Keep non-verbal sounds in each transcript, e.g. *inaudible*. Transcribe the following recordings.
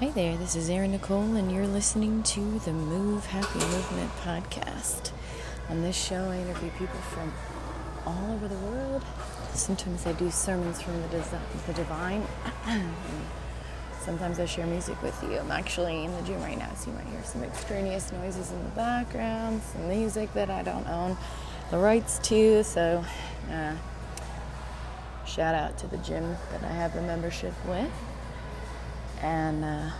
Hi there, this is Erin Nicole, and you're listening to the Move Happy Movement podcast. On this show, I interview people from all over the world. Sometimes I do sermons from the, desi- the divine. *clears throat* Sometimes I share music with you. I'm actually in the gym right now, so you might hear some extraneous noises in the background, some music that I don't own the rights to. So, uh, shout out to the gym that I have a membership with and uh,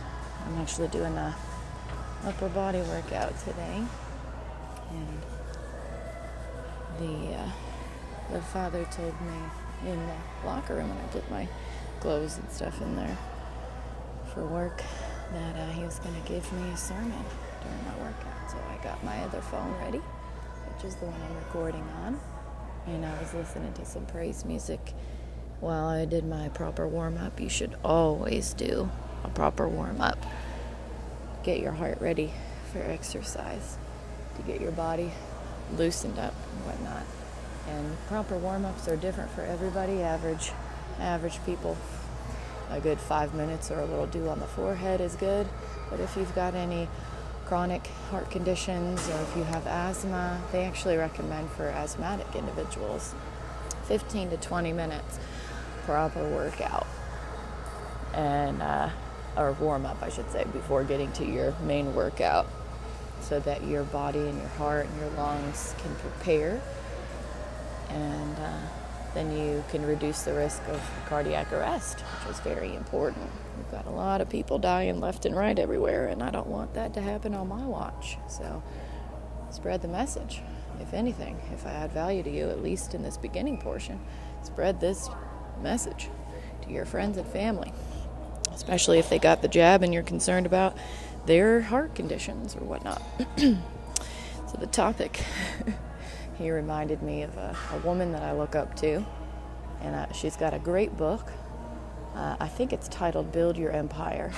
I'm actually doing a upper body workout today. And the uh, the father told me in the locker room when I put my clothes and stuff in there for work that uh, he was going to give me a sermon during my workout. So I got my other phone ready, which is the one I'm recording on, and I was listening to some praise music while I did my proper warm up. You should always do a proper warm up. Get your heart ready for exercise, to get your body loosened up and whatnot. And proper warm ups are different for everybody. Average, average people, a good five minutes or a little dew on the forehead is good. But if you've got any chronic heart conditions or if you have asthma, they actually recommend for asthmatic individuals 15 to 20 minutes proper workout and uh, or warm up, I should say, before getting to your main workout, so that your body and your heart and your lungs can prepare, and uh, then you can reduce the risk of cardiac arrest, which is very important. We've got a lot of people dying left and right everywhere, and I don't want that to happen on my watch. So, spread the message. If anything, if I add value to you, at least in this beginning portion, spread this message to your friends and family especially if they got the jab and you're concerned about their heart conditions or whatnot. *clears throat* so, the topic, *laughs* he reminded me of a, a, woman that I look up to, and uh, she's got a great book. Uh, I think it's titled Build Your Empire.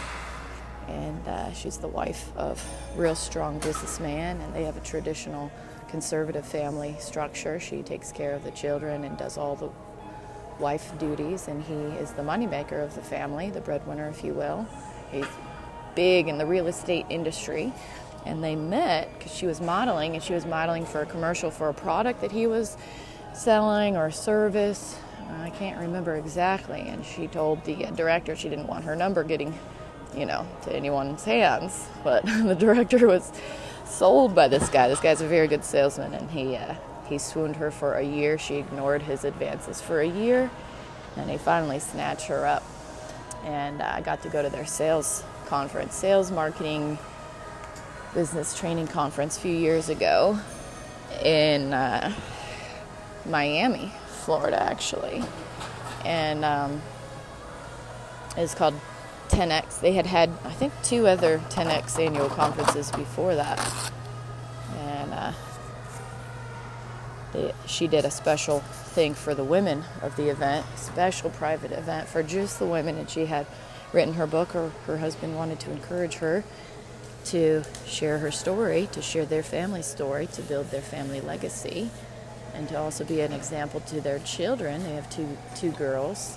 And uh, she's the wife of a real strong businessman, and they have a traditional conservative family structure. She takes care of the children and does all the wife duties, and he is the moneymaker of the family, the breadwinner, if you will. He's big in the real estate industry. And they met because she was modeling, and she was modeling for a commercial for a product that he was selling or a service. I can't remember exactly. And she told the director she didn't want her number getting, you know, to anyone's hands. But *laughs* the director was sold by this guy. This guy's a very good salesman, and he uh, he swooned her for a year. She ignored his advances for a year, and he finally snatched her up. And I got to go to their sales conference, sales marketing business training conference a few years ago in uh, Miami, Florida, actually. And um, it's called 10X. They had had, I think, two other 10X annual conferences before that. And uh, she did a special thing for the women of the event, special private event for just the women, and she had written her book, or her husband wanted to encourage her to share her story, to share their family story, to build their family legacy, and to also be an example to their children. They have two two girls.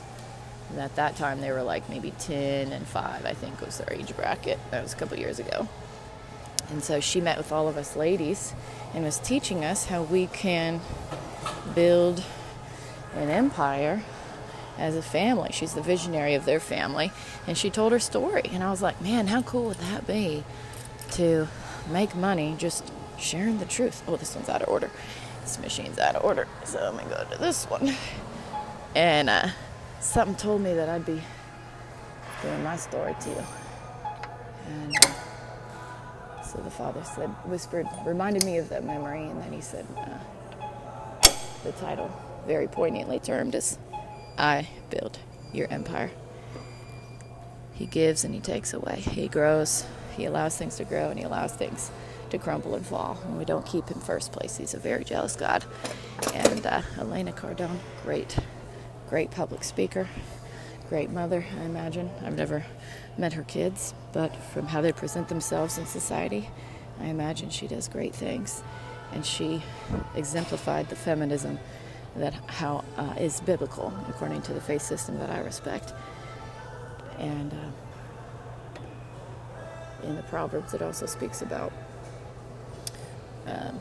And at that time, they were like maybe 10 and 5, I think was their age bracket. That was a couple years ago. And so she met with all of us ladies and was teaching us how we can build an empire as a family. She's the visionary of their family. And she told her story. And I was like, man, how cool would that be to make money just sharing the truth? Oh, this one's out of order. This machine's out of order. So I'm going to go to this one. And uh, something told me that I'd be doing my story too. And. Uh, so the father said, whispered, reminded me of that memory, and then he said, uh, the title, very poignantly termed, is I Build Your Empire. He gives and he takes away. He grows, he allows things to grow, and he allows things to crumble and fall. And we don't keep him first place. He's a very jealous God. And uh, Elena Cardone, great, great public speaker, great mother, I imagine. I've never met her kids, but from how they present themselves in society, I imagine she does great things. And she exemplified the feminism that how uh, is biblical according to the faith system that I respect. And uh, in the Proverbs, it also speaks about um,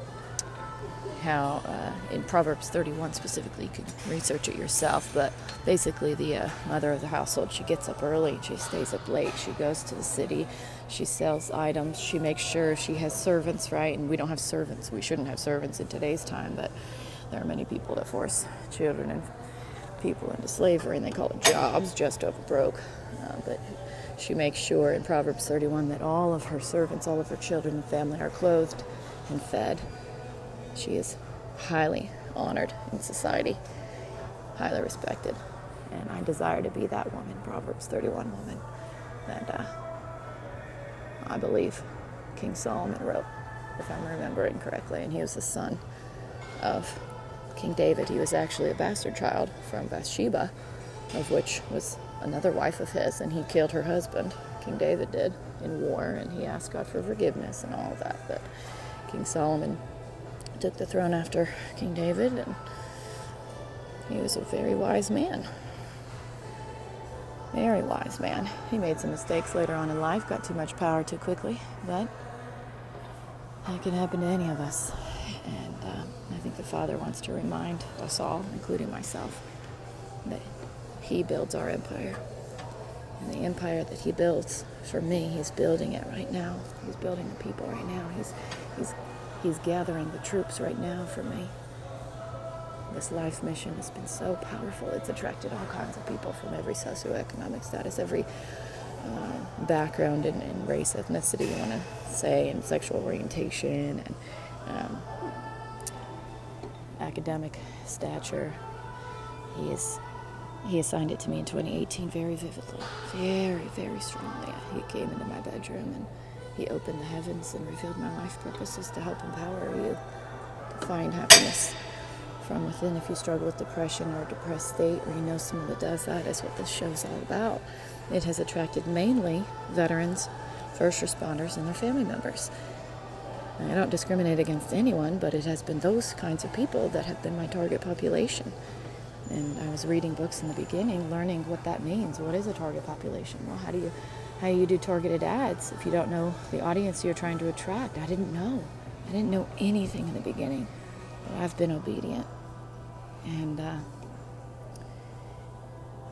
how uh, in Proverbs 31 specifically, you can research it yourself, but basically the uh, mother of the household, she gets up early, she stays up late, she goes to the city, she sells items, she makes sure she has servants, right? And we don't have servants, we shouldn't have servants in today's time, but there are many people that force children and people into slavery, and they call it jobs, just over broke. Uh, but she makes sure in Proverbs 31 that all of her servants, all of her children and family are clothed and fed she is highly honored in society, highly respected. And I desire to be that woman, Proverbs 31 woman, that uh, I believe King Solomon wrote, if I'm remembering correctly. And he was the son of King David. He was actually a bastard child from Bathsheba, of which was another wife of his, and he killed her husband. King David did in war, and he asked God for forgiveness and all of that. But King Solomon took the throne after King David, and he was a very wise man. Very wise man. He made some mistakes later on in life, got too much power too quickly, but that can happen to any of us. And uh, I think the Father wants to remind us all, including myself, that He builds our empire. And the empire that He builds for me, He's building it right now. He's building the people right now. He's, he's He's gathering the troops right now for me. This life mission has been so powerful. It's attracted all kinds of people from every socioeconomic status, every uh, background and, race, ethnicity, you want to say, and sexual orientation, and um, academic stature. He is he assigned it to me in 2018 very vividly, very, very strongly. He came into my bedroom and he opened the heavens and revealed my life purposes to help empower you to find happiness from within. If you struggle with depression or a depressed state, or you know someone that does that, is what this show is all about. It has attracted mainly veterans, first responders, and their family members. I don't discriminate against anyone, but it has been those kinds of people that have been my target population. And I was reading books in the beginning, learning what that means. What is a target population? Well, how do you how you do targeted ads if you don't know the audience you're trying to attract. I didn't know. I didn't know anything in the beginning, but I've been obedient. And, uh,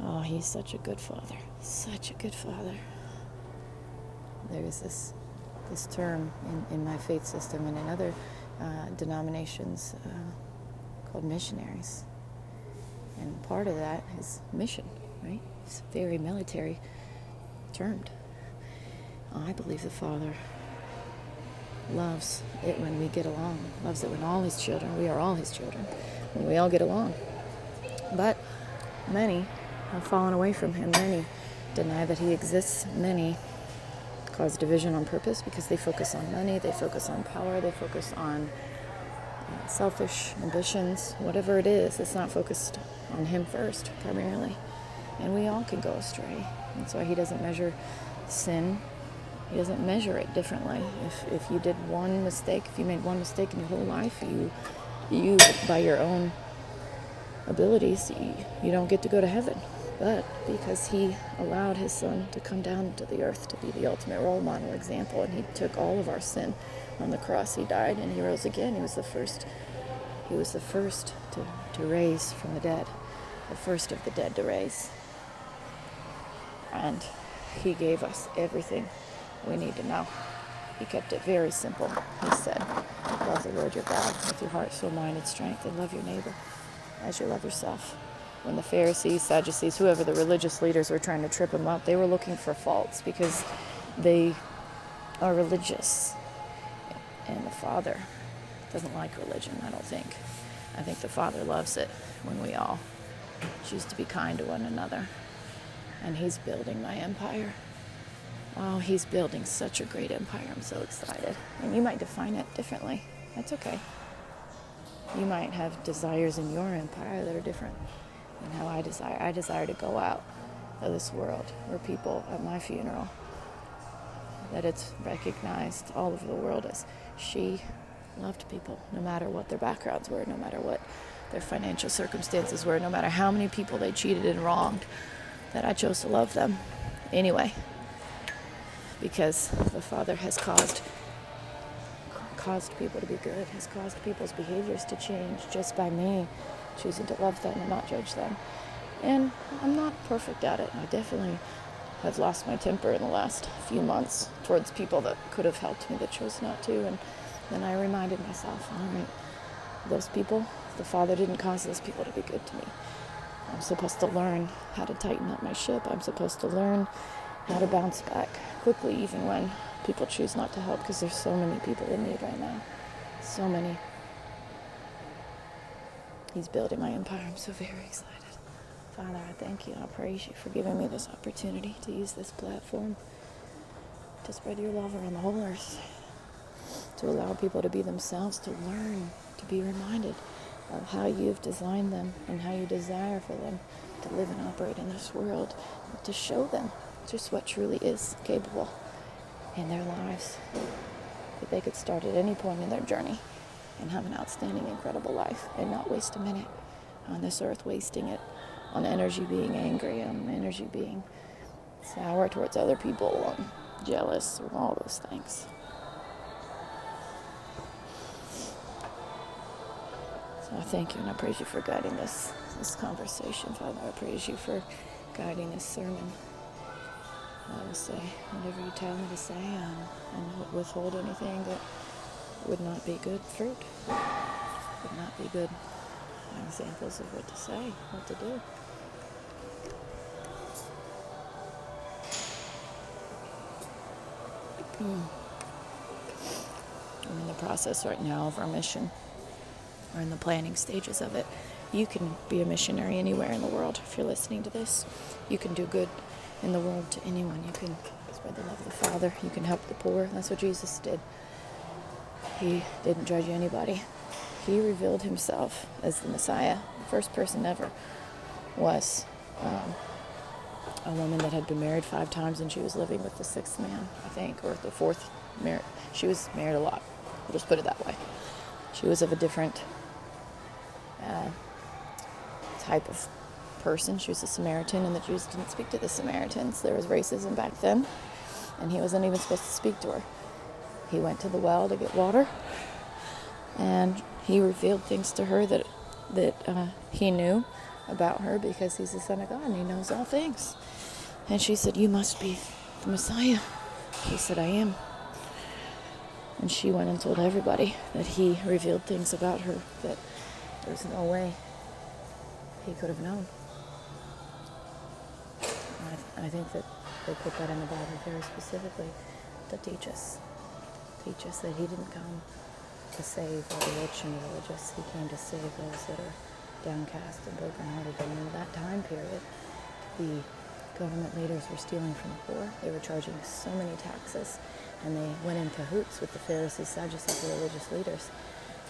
oh, he's such a good father. Such a good father. There's this, this term in, in my faith system and in other uh, denominations uh, called missionaries. And part of that is mission, right? It's very military termed. I believe the Father loves it when we get along, loves it when all His children, we are all His children, when we all get along. But many have fallen away from Him. Many deny that He exists. Many cause division on purpose because they focus on money, they focus on power, they focus on uh, selfish ambitions, whatever it is, it's not focused on Him first, primarily. And we all can go astray. That's why he doesn't measure sin. He doesn't measure it differently. If, if you did one mistake, if you made one mistake in your whole life, you, you by your own abilities, you, you don't get to go to heaven. But because he allowed his son to come down to the earth to be the ultimate role model example, and he took all of our sin on the cross, he died and he rose again. He was the first. He was the first to, to raise from the dead, the first of the dead to raise and he gave us everything we need to know. He kept it very simple. He said, Love the Lord your God with your heart, soul, mind, and strength, and love your neighbor as you love yourself. When the Pharisees, Sadducees, whoever the religious leaders were trying to trip him up, they were looking for faults because they are religious. And the Father doesn't like religion, I don't think. I think the Father loves it when we all choose to be kind to one another and he's building my empire. Oh, he's building such a great empire. I'm so excited. And you might define it differently. That's okay. You might have desires in your empire that are different than how I desire. I desire to go out of this world where people at my funeral, that it's recognized all over the world as she loved people, no matter what their backgrounds were, no matter what their financial circumstances were, no matter how many people they cheated and wronged that I chose to love them. Anyway, because the Father has caused caused people to be good, has caused people's behaviors to change just by me choosing to love them and not judge them. And I'm not perfect at it. I definitely have lost my temper in the last few months towards people that could have helped me that chose not to. And then I reminded myself, all right, those people, the Father didn't cause those people to be good to me. I'm supposed to learn how to tighten up my ship. I'm supposed to learn how to bounce back quickly, even when people choose not to help, because there's so many people in need right now. So many. He's building my empire. I'm so very excited. Father, I thank you. I praise you for giving me this opportunity to use this platform to spread your love around the whole earth, to allow people to be themselves, to learn, to be reminded of how you've designed them and how you desire for them to live and operate in this world, to show them just what truly is capable in their lives, that they could start at any point in their journey and have an outstanding, incredible life and not waste a minute on this earth, wasting it on energy being angry, on energy being sour towards other people, on jealous, or all those things. I thank you and I praise you for guiding this this conversation, Father. I praise you for guiding this sermon. I will say whatever you tell me to say um, and withhold anything that would not be good fruit, would not be good examples of what to say, what to do. Hmm. I'm in the process right now of our mission. We're in the planning stages of it. You can be a missionary anywhere in the world if you're listening to this. You can do good in the world to anyone. You can spread the love of the Father. You can help the poor. That's what Jesus did. He didn't judge anybody. He revealed himself as the Messiah. The first person ever was um, a woman that had been married five times and she was living with the sixth man, I think, or the fourth. She was married a lot. We'll just put it that way. She was of a different uh, type of person. She was a Samaritan, and the Jews didn't speak to the Samaritans. There was racism back then, and he wasn't even supposed to speak to her. He went to the well to get water, and he revealed things to her that that uh, he knew about her because he's the Son of God and he knows all things. And she said, "You must be the Messiah." He said, "I am." And she went and told everybody that he revealed things about her that there's no way he could have known. I, I think that they put that in the Bible very specifically to teach us. Teach us that he didn't come to save the rich and religious. He came to save those that are downcast and brokenhearted. And in that time period, the government leaders were stealing from the poor. They were charging so many taxes, and they went in cahoots with the Pharisees, Sadducees, the religious leaders,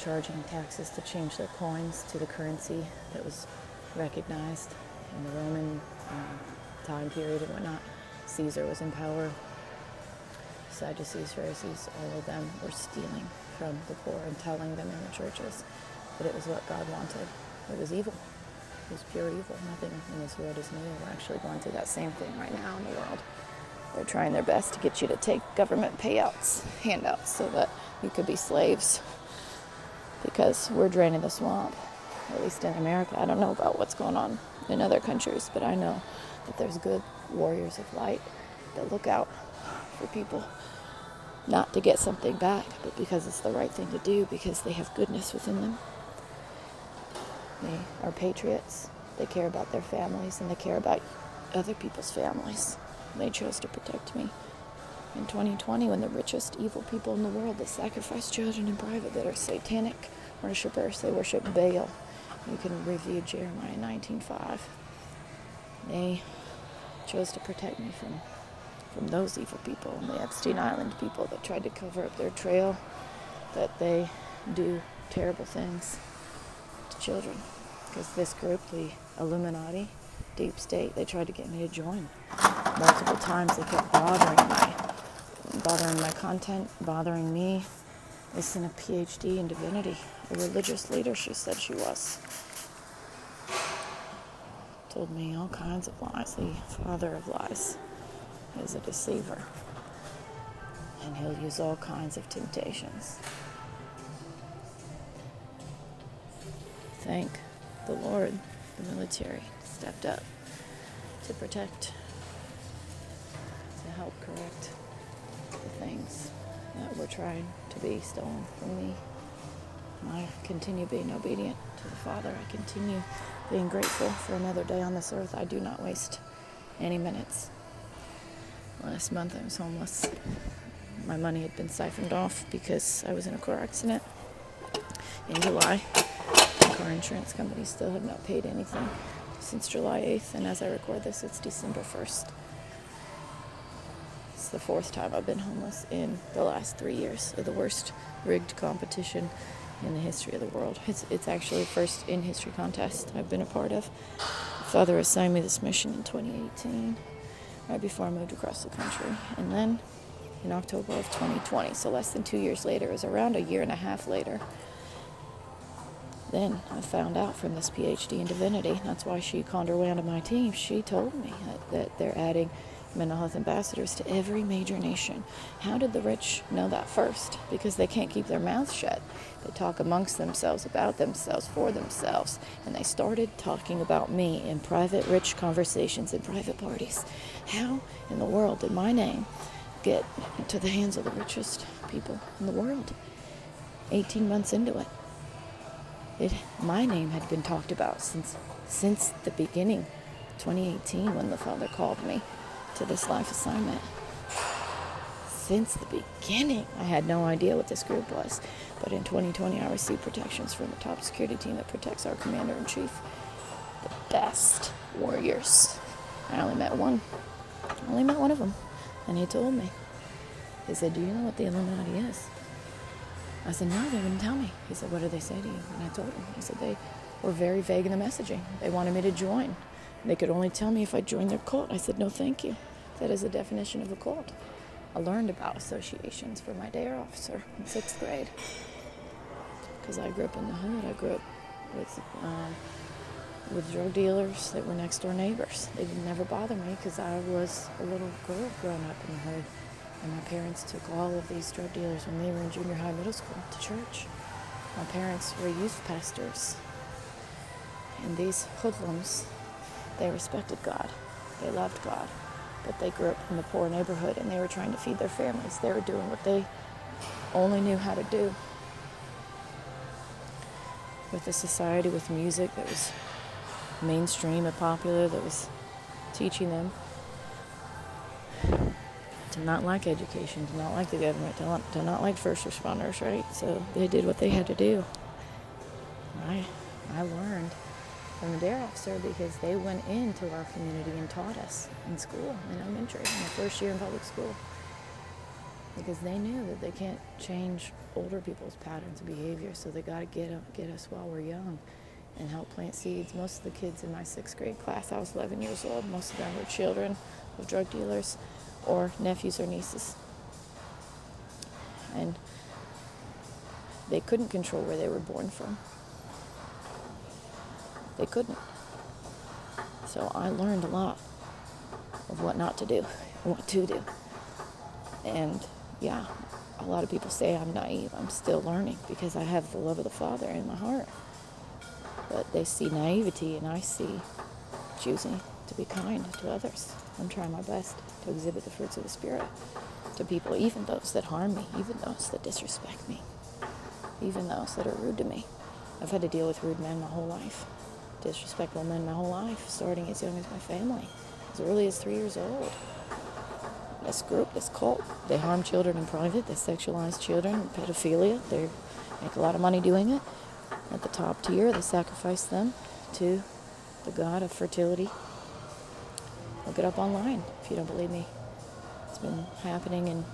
charging taxes to change their coins to the currency that was recognized in the Roman um, time period and whatnot. Caesar was in power. Sadducees, Pharisees, all of them were stealing from the poor and telling them in the churches that it was what God wanted. It was evil. It was pure evil. Nothing in this world is new. We're actually going through that same thing right now in the world. They're trying their best to get you to take government payouts, handouts, so that you could be slaves. Because we're draining the swamp at least in America. I don't know about what's going on in other countries, but I know that there's good warriors of light that look out for people not to get something back, but because it's the right thing to do, because they have goodness within them. They are patriots. They care about their families and they care about other people's families. They chose to protect me. In 2020, when the richest evil people in the world that sacrifice children in private that are satanic worshippers, they worship Baal you can review Jeremiah 19:5. They chose to protect me from from those evil people and the Epstein Island people that tried to cover up their trail, that they do terrible things to children. Because this group, the Illuminati, Deep State, they tried to get me to join. Multiple times they kept bothering my bothering my content, bothering me. In a PhD in divinity, a religious leader, she said she was told me all kinds of lies. The father of lies is a deceiver. and he'll use all kinds of temptations. Thank the Lord, the military stepped up to protect, to help correct things that were trying to be stolen from me. I continue being obedient to the Father. I continue being grateful for another day on this earth. I do not waste any minutes. Last month I was homeless. My money had been siphoned off because I was in a car accident in July. The car insurance company still have not paid anything since July 8th, and as I record this, it's December 1st. It's the fourth time I've been homeless in the last three years the worst rigged competition in the history of the world. It's, it's actually first in history contest I've been a part of. Father assigned me this mission in 2018, right before I moved across the country. And then in October of 2020, so less than two years later, it was around a year and a half later, then I found out from this PhD in divinity, that's why she conned her way onto my team, she told me that, that they're adding mental health ambassadors to every major nation. How did the rich know that first? Because they can't keep their mouths shut. They talk amongst themselves, about themselves, for themselves. And they started talking about me in private, rich conversations in private parties. How in the world did my name get into the hands of the richest people in the world? 18 months into it. It, my name had been talked about since since the beginning, 2018, when the Father called me to this life assignment. Since the beginning, I had no idea what this group was. But in 2020, I received protections from the top security team that protects our commander in chief. The best warriors. I only met one. I only met one of them. And he told me. He said, Do you know what the Illuminati is? I said, No, they wouldn't tell me. He said, What did they say to you? And I told him. He said, They were very vague in the messaging. They wanted me to join. They could only tell me if I joined their cult. I said, no, thank you. That is the definition of a cult. I learned about associations for my dare officer in sixth grade. Because I grew up in the hood. I grew up with, um, with drug dealers that were next door neighbors. They didn't never bother me because I was a little girl growing up in the hood. And my parents took all of these drug dealers when they were in junior high, middle school to church. My parents were youth pastors. And these hoodlums they respected God, they loved God, but they grew up in a poor neighborhood and they were trying to feed their families. They were doing what they only knew how to do. With a society with music that was mainstream and popular, that was teaching them to not like education, to not like the government, to not, to not like first responders, right? So they did what they had to do. I, I learned from a dare officer because they went into our community and taught us in school, in elementary, in the first year in public school. Because they knew that they can't change older people's patterns of behavior, so they got to get get us while we're young and help plant seeds. Most of the kids in my sixth grade class, I was 11 years old, most of them were children of drug dealers or nephews or nieces. And they couldn't control where they were born from. They couldn't. So I learned a lot of what not to do and *laughs* what to do. And yeah, a lot of people say I'm naive. I'm still learning because I have the love of the Father in my heart. But they see naivety and I see choosing to be kind to others. I'm trying my best to exhibit the fruits of the Spirit to people, even those that harm me, even those that disrespect me, even those that are rude to me. I've had to deal with rude men my whole life disrespectful men my whole life, starting as young as my family, as early as three years old. This group, this cult, they harm children in private, they sexualize children, pedophilia, they make a lot of money doing it. At the top tier, they sacrifice them to the god of fertility. Look it up online if you don't believe me. It's been happening in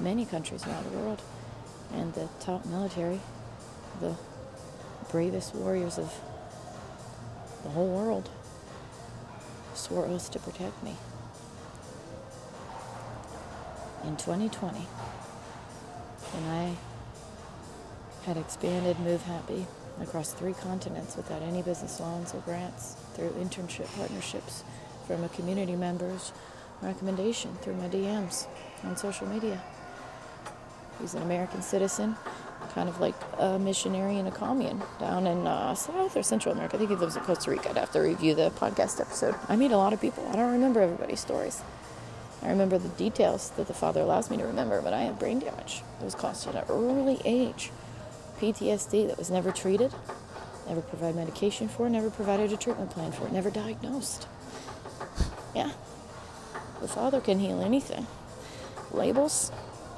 many countries around the world. And the top military, the bravest warriors of the whole world swore oaths to protect me. In 2020, when I had expanded Move Happy across three continents without any business loans or grants through internship partnerships from a community member's recommendation through my DMs on social media. He's an American citizen, kind of like a missionary in a commune down in uh, South or Central America. I think he lives in Costa Rica. I'd have to review the podcast episode. I meet a lot of people. I don't remember everybody's stories. I remember the details that the Father allows me to remember, but I had brain damage. It was caused at an early age. PTSD that was never treated, never provided medication for, never provided a treatment plan for, never diagnosed. Yeah. The Father can heal anything. Labels,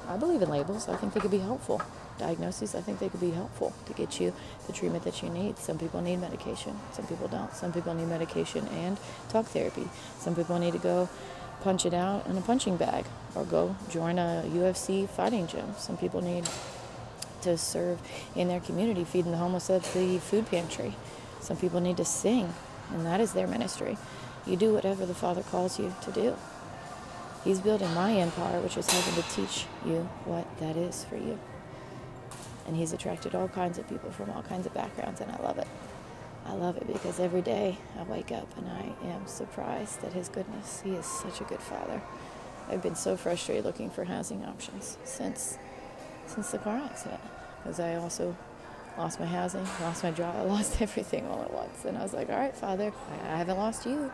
I believe in labels. I think they could be helpful. Diagnoses, I think they could be helpful to get you the treatment that you need. Some people need medication, some people don't. Some people need medication and talk therapy. Some people need to go punch it out in a punching bag or go join a UFC fighting gym. Some people need to serve in their community, feeding the homeless at the food pantry. Some people need to sing, and that is their ministry. You do whatever the Father calls you to do. He's building my empire, which is helping to teach you what that is for you. And He's attracted all kinds of people from all kinds of backgrounds, and I love it. I love it because every day I wake up and I am surprised at His goodness. He is such a good Father. I've been so frustrated looking for housing options since since the car accident because I also lost my housing, lost my job, I *laughs* lost everything all at once. And I was like, all right, Father, I haven't lost you.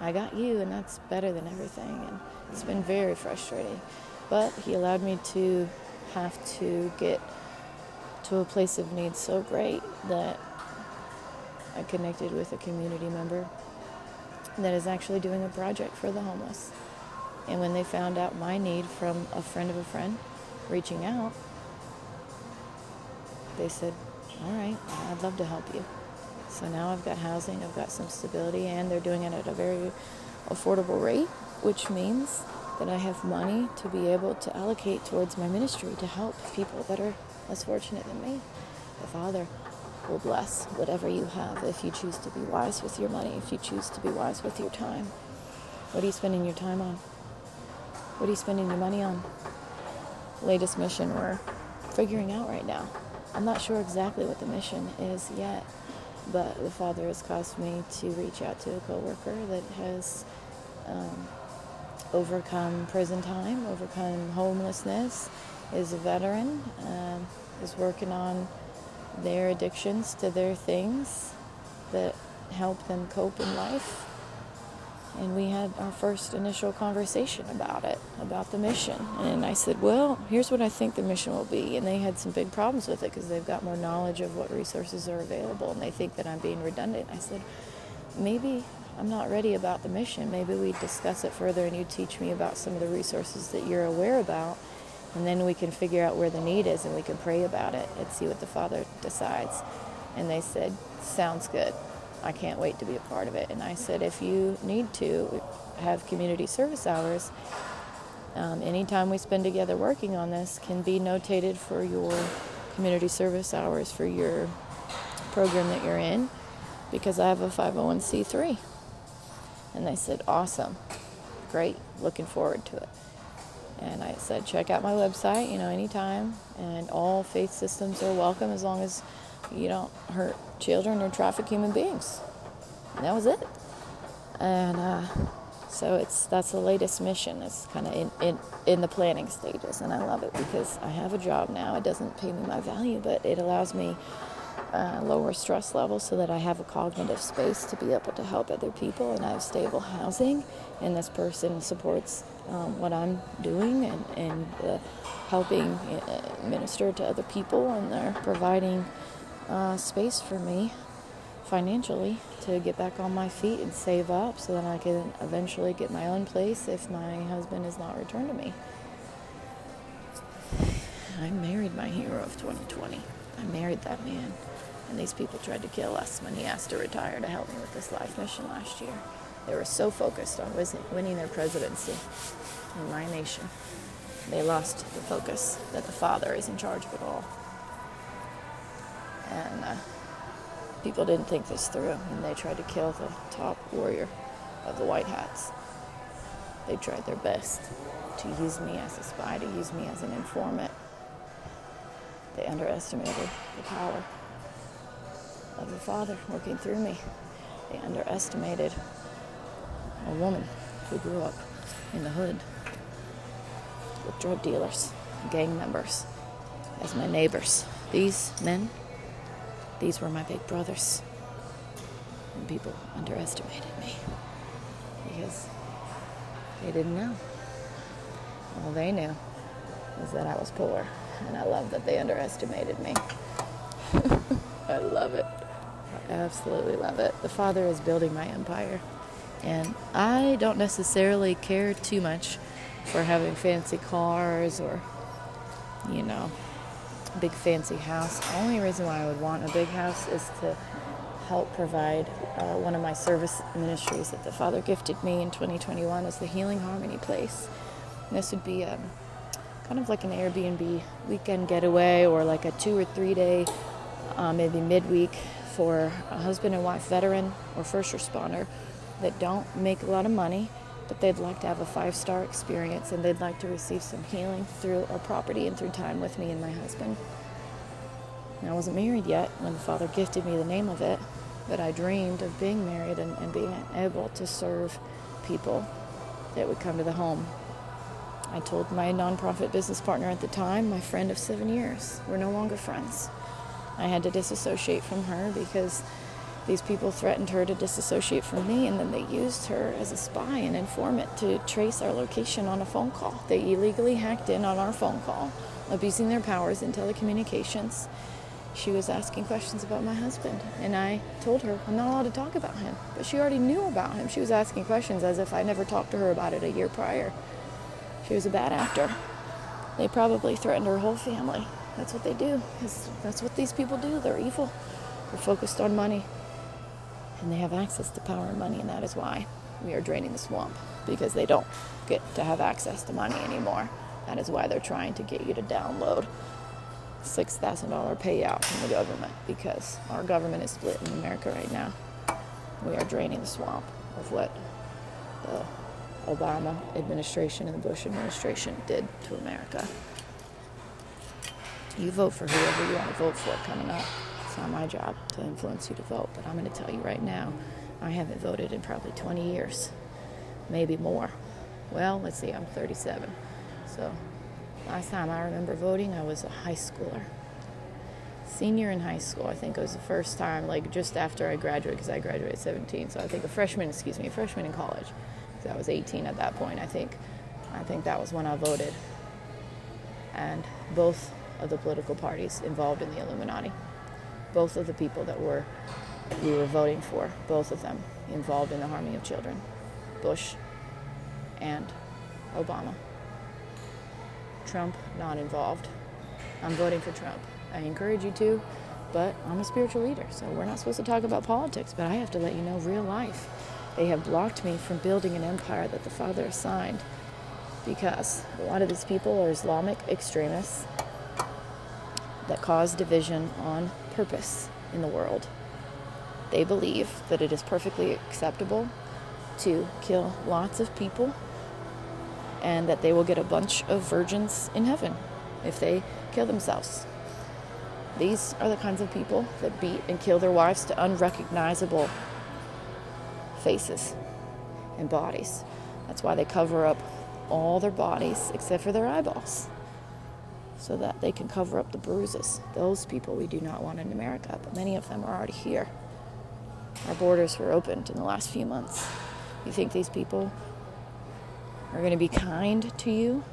I got you, and that's better than everything. And it's been very frustrating. But He allowed me to have to get to a place of need so great that I connected with a community member that is actually doing a project for the homeless. And when they found out my need from a friend of a friend reaching out, they said, All right, I'd love to help you. So now I've got housing, I've got some stability, and they're doing it at a very affordable rate, which means that I have money to be able to allocate towards my ministry to help people that are less fortunate than me. The Father will bless whatever you have if you choose to be wise with your money, if you choose to be wise with your time. What are you spending your time on? What are you spending your money on? Latest mission we're figuring out right now. I'm not sure exactly what the mission is yet, but the Father has caused me to reach out to a coworker that has um, overcome prison time, overcome homelessness, is a veteran, um, is working on their addictions to their things that help them cope in life and we had our first initial conversation about it, about the mission. And I said, Well, here's what I think the mission will be. And they had some big problems with it because they've got more knowledge of what resources are available and they think that I'm being redundant. I said, Maybe I'm not ready about the mission. Maybe we discuss it further and you teach me about some of the resources that you're aware about. And then we can figure out where the need is and we can pray about it and see what the Father decides. And they said, Sounds good. I can't wait to be a part of it. And I said, if you need to have community service hours, um, anytime we spend together working on this can be notated for your community service hours for your program that you're in because I have a 501c3. And they said, awesome, great, looking forward to it. And I said, check out my website, you know, anytime. And all faith systems are welcome as long as you don't hurt children or traffic human beings. And that was it. And uh, so it's that's the latest mission. It's kind of in, in, in the planning stages, and I love it because I have a job now. It doesn't pay me my value, but it allows me uh, lower stress levels so that I have a cognitive space to be able to help other people, and I have stable housing. And this person supports um, what I'm doing and and uh, helping uh, minister to other people, and they're providing uh, space for me financially to get back on my feet and save up so that I can eventually get my own place if my husband is not returned to me. I married my hero of 2020. I married that man. And these people tried to kill us when he asked to retire to help me with this life mission last year. They were so focused on winning their presidency in my nation. They lost the focus that the Father is in charge of it all. And uh, people didn't think this through, and they tried to kill the top warrior of the White Hats. They tried their best to use me as a spy, to use me as an informant. They underestimated the power of the Father working through me. They underestimated a woman who grew up in the hood with drug dealers gang members as my neighbors. These men, these were my big brothers. And people underestimated me because they didn't know. All they knew was that I was poor, and I love that they underestimated me. *laughs* I love it. I absolutely love it. The Father is building my empire, and I don't necessarily care too much for having fancy cars or, you know, big fancy house. The only reason why I would want a big house is to help provide uh, one of my service ministries that the Father gifted me in 2021 is the Healing Harmony Place. And this would be um, kind of like an Airbnb weekend getaway or like a two or three day, uh, maybe midweek for a husband and wife veteran or first responder that don't make a lot of money, but they'd like to have a five star experience and they'd like to receive some healing through our property and through time with me and my husband. And I wasn't married yet when the Father gifted me the name of it, but I dreamed of being married and, and being able to serve people that would come to the home. I told my nonprofit business partner at the time, my friend of seven years, we're no longer friends. I had to disassociate from her because these people threatened her to disassociate from me, and then they used her as a spy and informant to trace our location on a phone call. They illegally hacked in on our phone call, abusing their powers in telecommunications. She was asking questions about my husband, and I told her I'm not allowed to talk about him. But she already knew about him. She was asking questions as if I never talked to her about it a year prior. She was a bad actor. They probably threatened her whole family. That's what they do. That's what these people do. They're evil. They're focused on money. And they have access to power and money, and that is why we are draining the swamp because they don't get to have access to money anymore. That is why they're trying to get you to download $6,000 payout from the government because our government is split in America right now. We are draining the swamp of what the Obama administration and the Bush administration did to America. You vote for whoever you want to vote for coming up. It's not my job to influence you to vote, but I'm going to tell you right now, I haven't voted in probably 20 years, maybe more. Well, let's see, I'm 37. So, last time I remember voting, I was a high schooler. Senior in high school, I think it was the first time, like just after I graduated, because I graduated at 17. So I think a freshman, excuse me, a freshman in college. Because I was 18 at that point, I think. I think that was when I voted. And both of the political parties involved in the Illuminati. Both of the people that were we were voting for, both of them involved in the harming of children. Bush and Obama. Trump not involved. I'm voting for Trump. I encourage you to, but I'm a spiritual leader, so we're not supposed to talk about politics, but I have to let you know real life. They have blocked me from building an empire that the Father assigned because a lot of these people are Islamic extremists that cause division on purpose in the world. They believe that it is perfectly acceptable to kill lots of people and that they will get a bunch of virgins in heaven if they kill themselves. These are the kinds of people that beat and kill their wives to unrecognizable faces and bodies. That's why they cover up all their bodies except for their eyeballs so that they can cover up the bruises. Those people we do not want in America, but many of them are already here. Our borders were opened in the last few months. You think these people are going to be kind to you?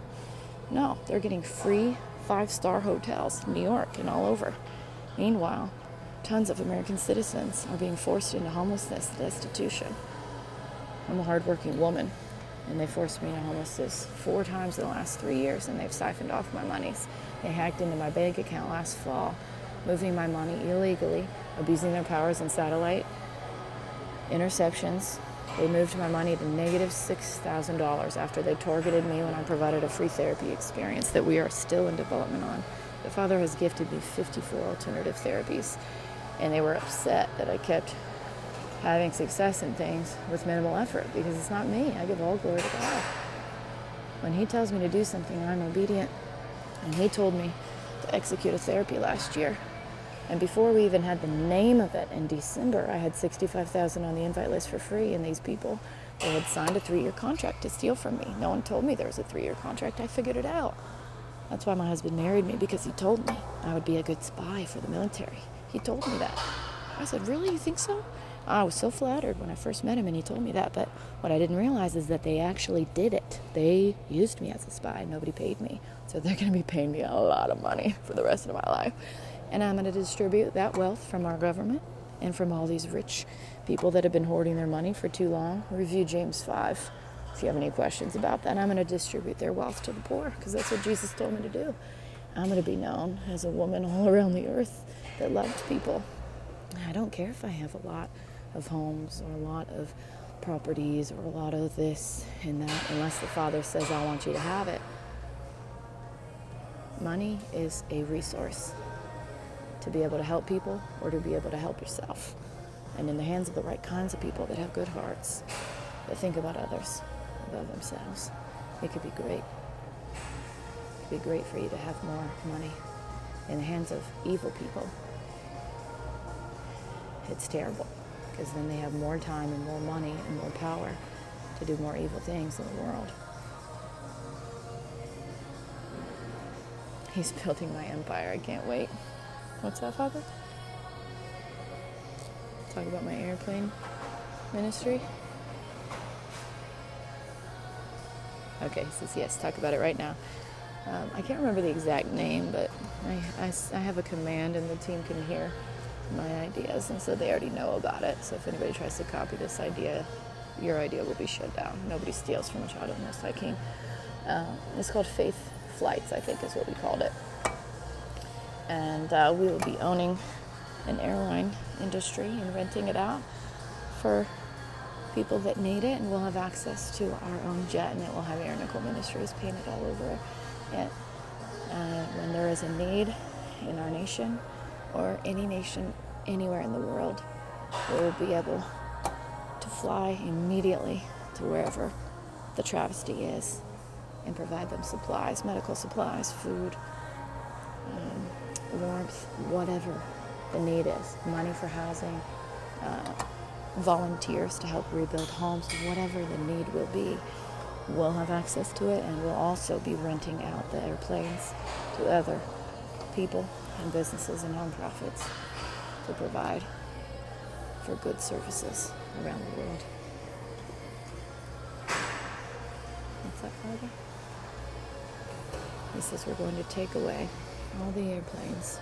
No, they're getting free five star hotels in New York and all over. Meanwhile, tons of American citizens are being forced into homelessness, destitution. I'm a hardworking woman and they forced me into homelessness four times in the last three years, and they've siphoned off my monies. They hacked into my bank account last fall, moving my money illegally, abusing their powers and satellite interceptions. They moved my money to negative $6,000 after they targeted me when I provided a free therapy experience that we are still in development on. The Father has gifted me 54 alternative therapies, and they were upset that I kept having success in things with minimal effort because it's not me. I give all glory to God. When He tells me to do something, I'm obedient. And He told me to execute a therapy last year. And before we even had the name of it in December, I had 65,000 on the invite list for free, and these people they had signed a three-year contract to steal from me. No one told me there was a three-year contract. I figured it out. That's why my husband married me because he told me I would be a good spy for the military. He told me that. I said, Really? You think so? I was so flattered when I first met him and he told me that, but what I didn't realize is that they actually did it. They used me as a spy. Nobody paid me. So they're going to be paying me a lot of money *laughs* for the rest of my life. And I'm going to distribute that wealth from our government and from all these rich people that have been hoarding their money for too long. Review James 5 if you have any questions about that. I'm going to distribute their wealth to the poor because that's what Jesus told me to do. I'm going to be known as a woman all *laughs* around the earth that loved people. I don't care if I have a lot of homes or a lot of properties or a lot of this and that unless the Father says, I want you to have it. Money is a resource to be able to help people or to be able to help yourself. And in the hands of the right kinds of people that have good hearts, that think about others above themselves, it could be great. It could be great for you to have more money. In the hands of evil people, it's terrible because then they have more time and more money and more power to do more evil things in the world. He's *laughs* building my empire. I can't wait. What's that, Father? Talk about my airplane ministry. Okay, he says yes. Talk about it right now. Um, I can't remember the exact name, but I, I, I have a command and the team can hear my ideas, and so they already know about it. So if anybody tries to copy this idea, your idea will be shut down. Nobody steals from a child of Most High King. Uh, it's called Faith Flights, I think is what we called it. And uh, we will be owning an airline industry and renting it out for people that need it, and we'll have access to our own jet, and it will have Erin Nicole Ministries painted all over it. Uh, when there is a need in our nation, or any nation anywhere in the world will be able to fly immediately to wherever the travesty is and provide them supplies, medical supplies, food, um, warmth, whatever the need is, money for housing, uh, volunteers to help rebuild homes, whatever the need will be. We'll have access to it, and we'll also be renting out the airplanes to other people and businesses and nonprofits to provide for good services around the world. What's that, Father? He says we're going to take away all the airplanes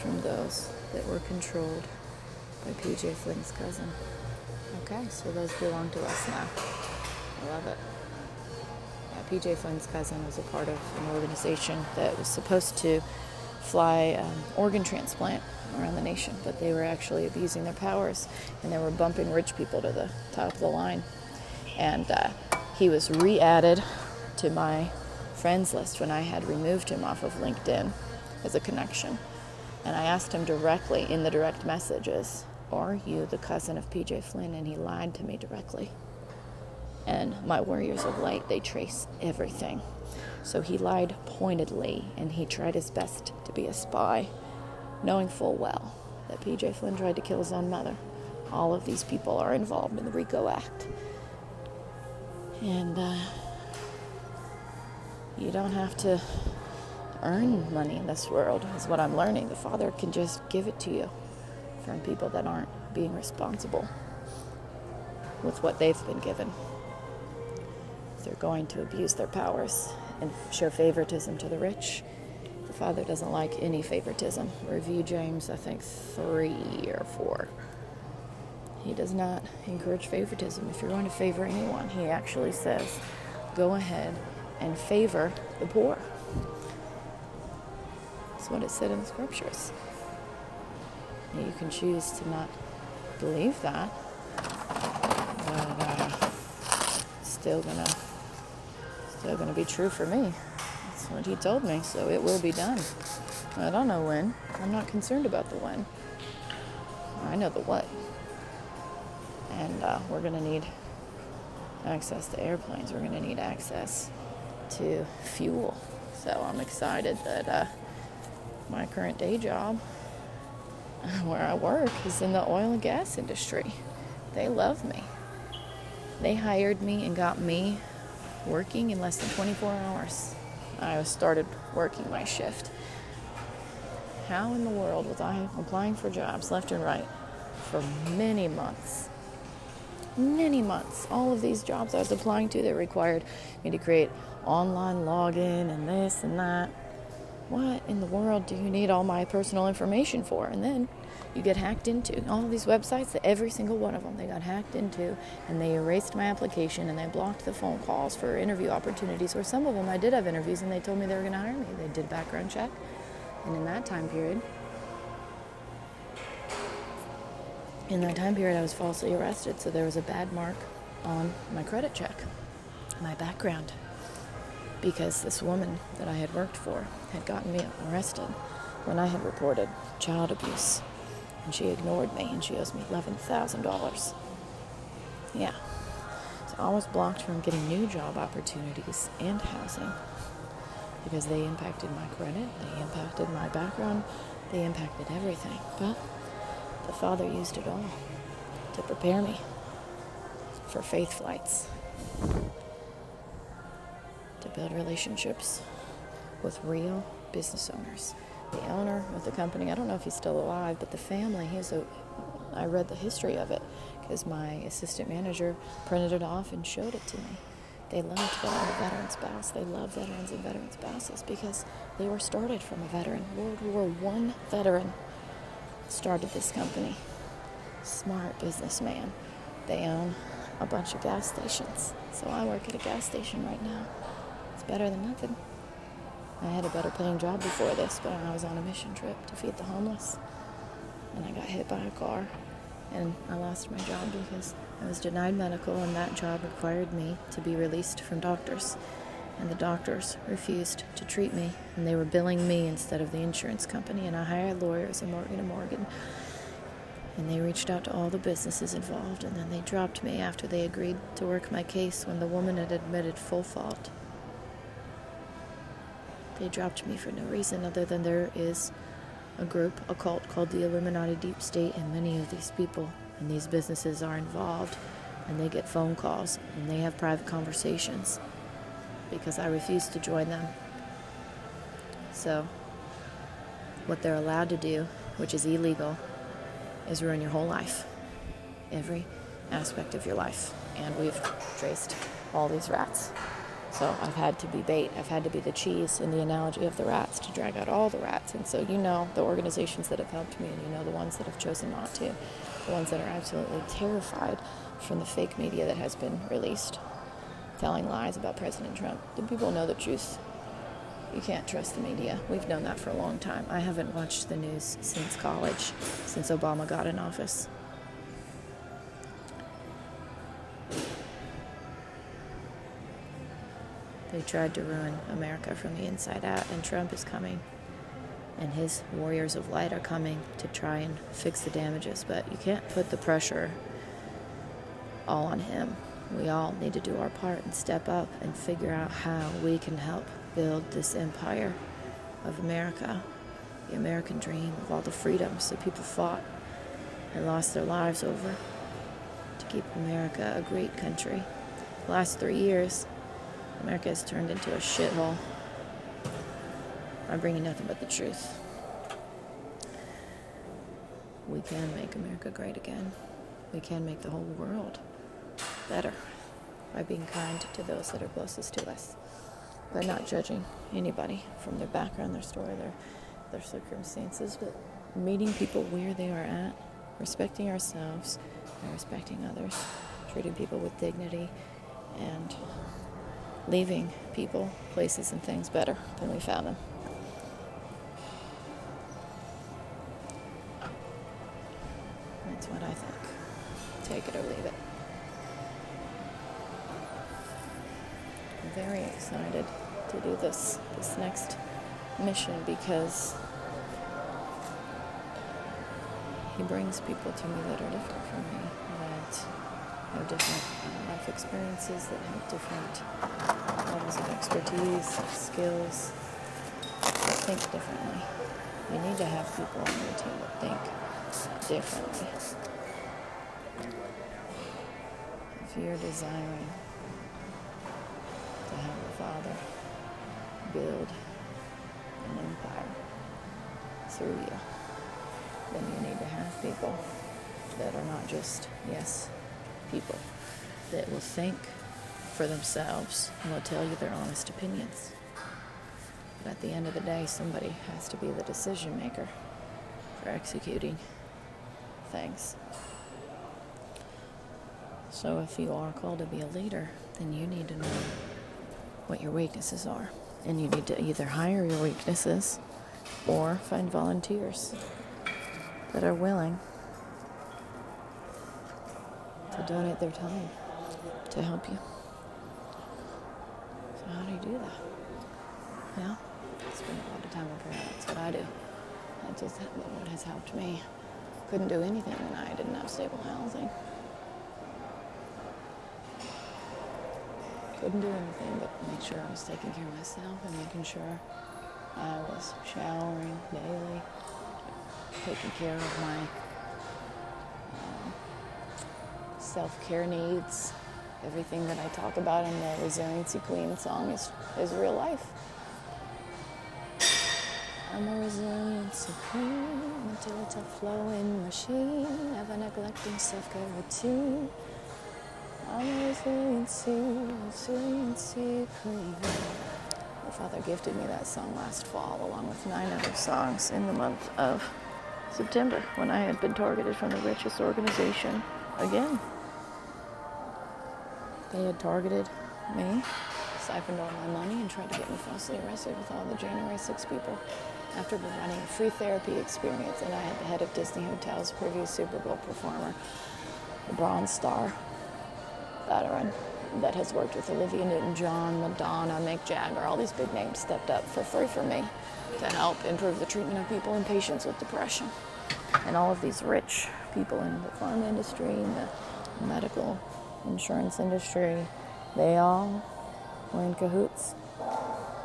from those that were controlled by PJ Flynn's cousin. Okay, so those belong to us now. I love it. Yeah, PJ Flynn's cousin was a part of an organization that was supposed to fly um, organ transplant around the nation, but they were actually abusing their powers and they were bumping rich people to the top of the line. And uh, he was re added to my friends list when I had removed him off of LinkedIn as a connection. And I asked him directly in the direct messages, Are you the cousin of PJ Flynn? And he lied to me directly. And my warriors of light, they trace everything. So he lied pointedly and he tried his best to be a spy, knowing full well that PJ Flynn tried to kill his own mother. All of these people are involved in the RICO Act. And uh, you don't have to earn money in this world, is what I'm learning. The Father can just give it to you from people that aren't being responsible with what they've been given. They're going to abuse their powers and show favoritism to the rich. The Father doesn't like any favoritism. Review James, I think, 3 or 4. He does not encourage favoritism. If you're going to favor anyone, he actually says, go ahead and favor the poor. That's what it said in the scriptures. You can choose to not believe that, but uh, still gonna still going to be true for me. That's what he told me, so it will be done. I don't know when. I'm not concerned about the when. I know the what. And uh, we're going to need access to airplanes. We're going to need access to fuel. So I'm excited that uh, my current day job, *laughs* where I work, is in the oil and gas industry. They love me. They hired me and got me working in less than 24 hours. I started working my shift. How in the world was I applying for jobs left and right for many months? Many months. All of these jobs I was applying to that required me to create online login and this and that. What in the world do you need all my personal information for? And then you get hacked into. All these websites, every single one of them, they got hacked into and they erased my application and they blocked the phone calls for interview opportunities. Or some of them I did have interviews and they told me they were going to hire me. They did background check. And in that time period, in that time period, I was falsely arrested. So there was a bad mark on my credit check, my background, because this woman that I had worked for had gotten me arrested when I had reported child abuse and she ignored me and she owes me $11,000. Yeah. So I was blocked from getting new job opportunities and housing because they impacted my credit, they impacted my background, they impacted everything. But the Father used it all to prepare me for faith flights, to build relationships with real business owners the owner of the company. I don't know if he's still alive, but the family. He's a. I read the history of it because my assistant manager printed it off and showed it to me. They loved veteran spouse. They love veterans and veteran spouses because they were started from a veteran. World War One veteran started this company. Smart businessman. They own a bunch of gas stations. So I work at a gas station right now. It's better than nothing. I had a better paying job before this, but I was on a mission trip to feed the homeless. And I got hit by a car. And I lost my job because I was denied medical, and that job required me to be released from doctors. And the doctors refused to treat me, and they were billing me instead of the insurance company. And I hired lawyers in Morgan and Morgan, and they reached out to all the businesses involved, and then they dropped me after they agreed to work my case when the woman had admitted full fault. They dropped me for no reason other than there is a group, a cult called the Illuminati Deep State, and many of these people and these businesses are involved, and they get phone calls and they have private conversations because I refuse to join them. So, what they're allowed to do, which is illegal, is ruin your whole life, every aspect of your life. And we've traced all these rats. So I've had to be bait. I've had to be the cheese in the analogy of the rats to drag out all the rats. And so you know the organizations that have helped me, and you know the ones that have chosen not to, the ones that are absolutely terrified from the fake media that has been released, telling lies about President Trump. The people know the truth. You can't trust the media. We've known that for a long time. I haven't watched the news since college, since Obama got in office. They tried to ruin America from the inside out, and Trump is coming. And his warriors of light are coming to try and fix the damages, but you can't put the pressure all on him. We all need to do our part and step up and figure out how we can help build this empire of America, the American dream of all the freedoms that people fought and lost their lives over to keep America a great country. The last three years, America has turned into a shithole. I'm bringing nothing but the truth. We can make America great again. We can make the whole world better by being kind to those that are closest to us, by not judging anybody from their background, their story, their, their circumstances, but meeting people where they are at, respecting ourselves and respecting others, treating people with dignity and leaving people, places, and things better than we found them. That's what I think. Take it or leave it. I'm very excited to do this this next mission because he brings people to me that are different from me that have different uh, life experiences that have different levels of expertise, skills, that think differently. You need to have people on your team that think differently. If you're desiring to have a father build an empire through you, then you need to have people that are not just yes people that will think for themselves and will tell you their honest opinions. But at the end of the day, somebody has to be the decision maker for executing things. So if you are called to be a leader, then you need to know what your weaknesses are. And you need to either hire your weaknesses or find volunteers that are willing to donate their time to help you. So how do you do that? Well, spend a lot of time in prayer. That's what I do. That's just what has helped me. Couldn't do anything when I didn't have stable housing. Couldn't do anything but make sure I was taking care of myself and making sure I was showering daily, taking care of my self-care needs. Everything that I talk about in the Resiliency Queen song is, is real life. I'm a resiliency queen until it's a flowing machine. Never neglecting self-care routine. I'm a resiliency, resiliency queen. My father gifted me that song last fall, along with nine other songs in the month of September, when I had been targeted from the richest organization again. They had targeted me, siphoned all my money, and tried to get me falsely arrested with all the January 6 people after running a free therapy experience. And I had the head of Disney Hotels, previous Super Bowl performer, the Bronze Star veteran that has worked with Olivia Newton John, Madonna, Mick Jagger, all these big names stepped up for free for me to help improve the treatment of people and patients with depression. And all of these rich people in the farm industry, in the medical insurance industry, they all were in cahoots.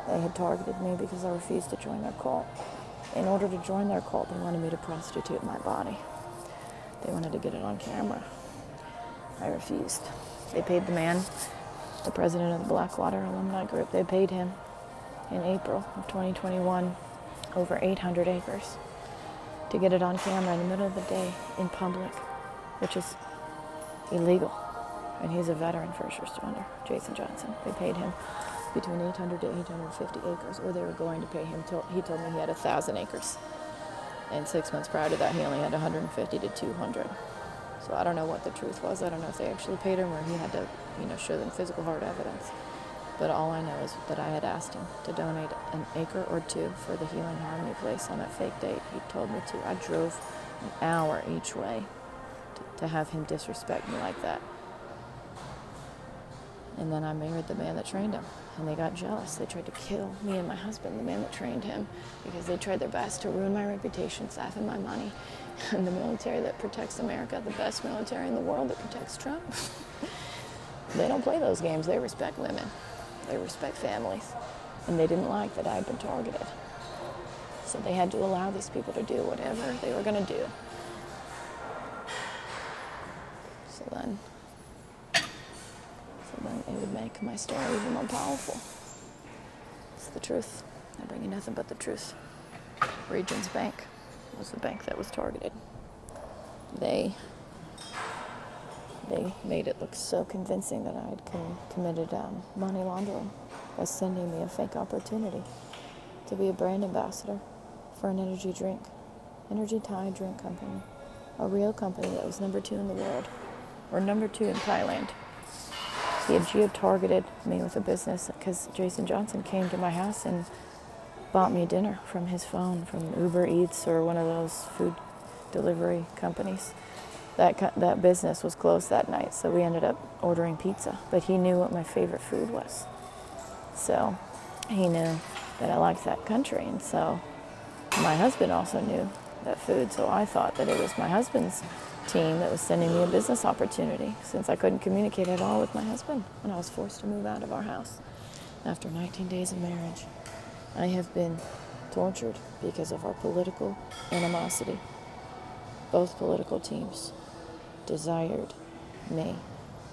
They had targeted me because I refused to join their cult. In order to join their cult, they wanted me to prostitute my body. They wanted to get it on camera. I refused. They paid the man, the president of the Blackwater Alumni Group, they paid him in April of 2021 over 800 acres to get it on camera in the middle of the day in public, which is illegal. And he's a veteran first responder, Jason Johnson. They paid him between 800 to 850 acres, or they were going to pay him. Till, he told me he had a thousand acres, and six months prior to that, he only had 150 to 200. So I don't know what the truth was. I don't know if they actually paid him or he had to, you know, show them physical hard evidence. But all I know is that I had asked him to donate an acre or two for the Healing Harmony place on that fake date. He told me to. I drove an hour each way to, to have him disrespect me like that. And then I married the man that trained him. And they got jealous. They tried to kill me and my husband, the man that trained him, because they tried their best to ruin my reputation, siphon my money. *laughs* And the military that protects America, the best military in the world that protects Trump, *laughs* they don't play those games. They respect women, they respect families. And they didn't like that I'd been targeted. So they had to allow these people to do whatever they were going to do. *sighs* So then then it would make my story even more powerful. It's the truth. I bring you nothing but the truth. Regions Bank was the bank that was targeted. They they made it look so convincing that I had com- committed um, money laundering by sending me a fake opportunity to be a brand ambassador for an energy drink, energy Thai drink company, a real company that was number two in the world, or number two in Thailand. Had geo-targeted me with a business because Jason Johnson came to my house and bought me dinner from his phone from Uber Eats or one of those food delivery companies. That that business was closed that night, so we ended up ordering pizza. But he knew what my favorite food was, so he knew that I liked that country, and so my husband also knew that food. So I thought that it was my husband's team that was sending me a business opportunity since I couldn't communicate at all with my husband when I was forced to move out of our house after 19 days of marriage. I have been tortured because of our political animosity. Both political teams desired me,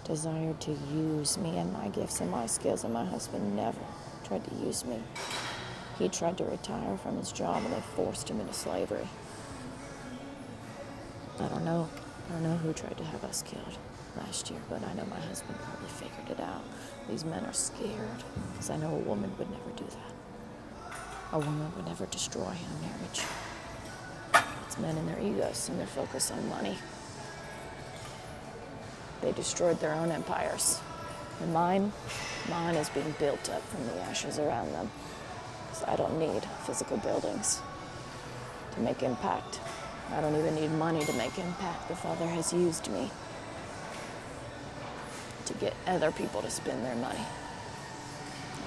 desired to use me and my gifts and my skills, and my husband never, tried to use me. He tried to retire from his job and they forced him into slavery. I don't know. I don't know who tried to have us killed last year, but I know my husband probably figured it out. These men are scared because I know a woman would never do that. A woman would never destroy a marriage. It's men and their egos and their focus on money. They destroyed their own empires. And mine, mine is being built up from the ashes around them. So I don't need physical buildings to make impact. I don't even need money to make impact. The Father has used me to get other people to spend their money.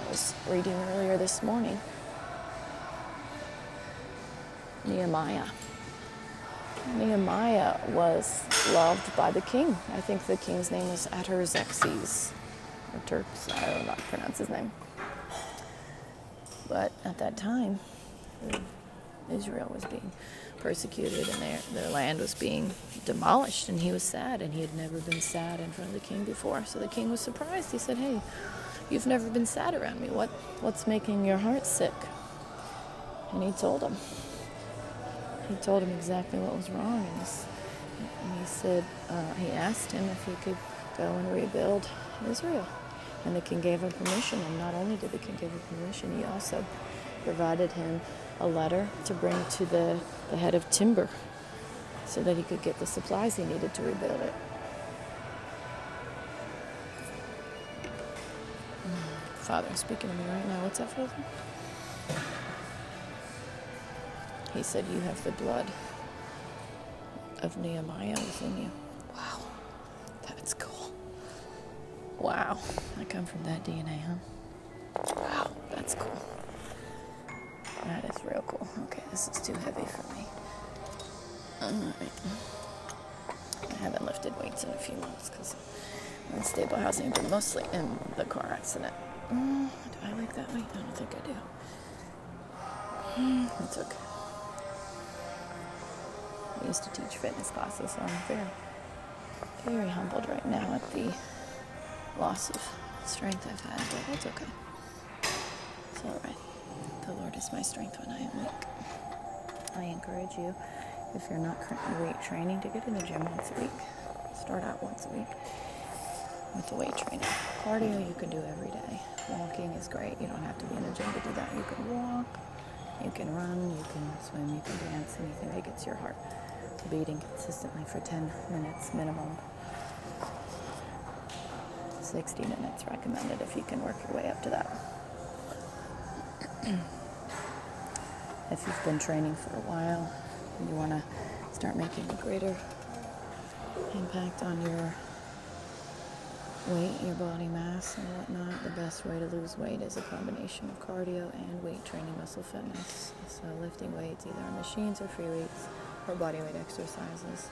I was reading earlier this morning Nehemiah. Nehemiah was loved by the king. I think the king's name was Artaxerxes, or Turks, I don't know how to pronounce his name. But at that time, Israel was being persecuted and their, their land was being demolished, and he was sad, and he had never been sad in front of the king before. So the king was surprised. He said, Hey, you've never been sad around me. What, what's making your heart sick? And he told him. He told him exactly what was wrong, and, and he said, uh, he asked him if he could go and rebuild Israel. And the king gave him permission, and not only did the king give him permission, he also provided him a letter to bring to the, the head of timber so that he could get the supplies he needed to rebuild it. Father, speaking to me right now. What's that, Father? He said, You have the blood of Nehemiah within you. Wow. That's cool. Wow. I come from that DNA, huh? Wow. That's cool. Okay, this is too heavy for me. Alright. I haven't lifted weights in a few months because I'm in stable housing, but mostly in the car accident. Mm, do I like that weight? I don't think I do. Mm, it's okay. I used to teach fitness classes, so I'm very, very humbled right now at the loss of strength I've had, but it's okay. It's alright. The is my strength when I am weak. I encourage you, if you're not currently weight training, to get in the gym once a week. Start out once a week with the weight training. Cardio you can do every day. Walking is great. You don't have to be in a gym to do that. You can walk, you can run, you can swim, you can dance, anything that gets your heart beating consistently for 10 minutes minimum. 60 minutes recommended if you can work your way up to that. *clears throat* if you've been training for a while and you want to start making a greater impact on your weight, your body mass, and whatnot, the best way to lose weight is a combination of cardio and weight training muscle fitness. So, lifting weights either on machines or free weights or body weight exercises.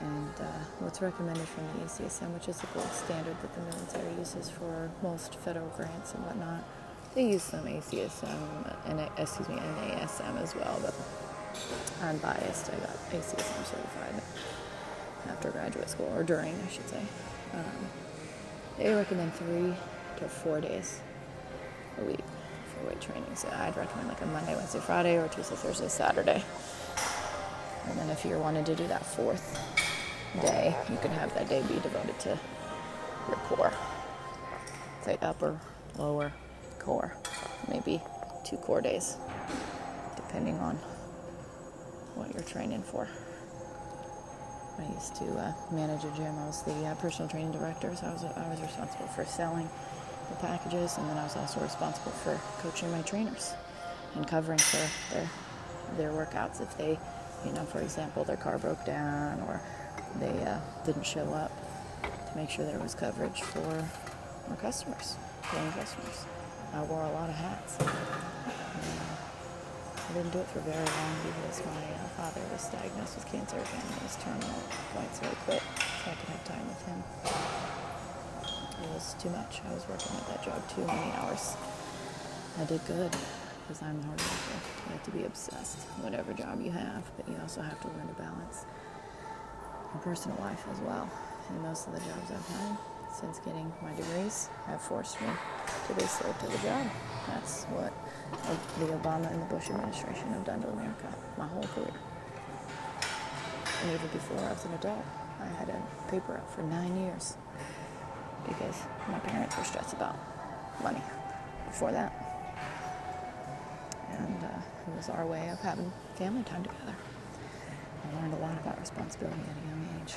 And uh, what's recommended from the ACSM, which is the gold standard that the military uses for most federal grants and whatnot, they use some ACSM and excuse me NASM as well, but I'm biased. I got ACSM certified after graduate school or during, I should say. Um, they recommend three to four days a week for weight training. So I'd recommend like a Monday, Wednesday, Friday, or Tuesday, Thursday, Saturday. And then if you're wanting to do that fourth day, you can have that day be devoted to your core. Say upper, lower, core. Maybe two core days, depending on what you're training for. I used to uh, manage a gym. I was the uh, personal training director, so I was, I was responsible for selling the packages, and then I was also responsible for coaching my trainers and covering for their their workouts if they, you know, for example, their car broke down or they uh, didn't show up to make sure there was coverage for our customers, paying customers. I wore a lot of hats. And, I didn't do it for very long because my uh, father was diagnosed with cancer and it was terminal point, so quit so I could have time with him. It was too much. I was working at that job too many hours. I did good because I'm a hard worker. You have to be obsessed, whatever job you have, but you also have to learn to balance your personal life as well. And most of the jobs I've had, since getting my degrees have forced me to be slave to the job. That's what the Obama and the Bush administration have done to America my whole career. And even before I was an adult, I had a paper up for nine years because my parents were stressed about money before that. And uh, it was our way of having family time together. I learned a lot about responsibility at a young age.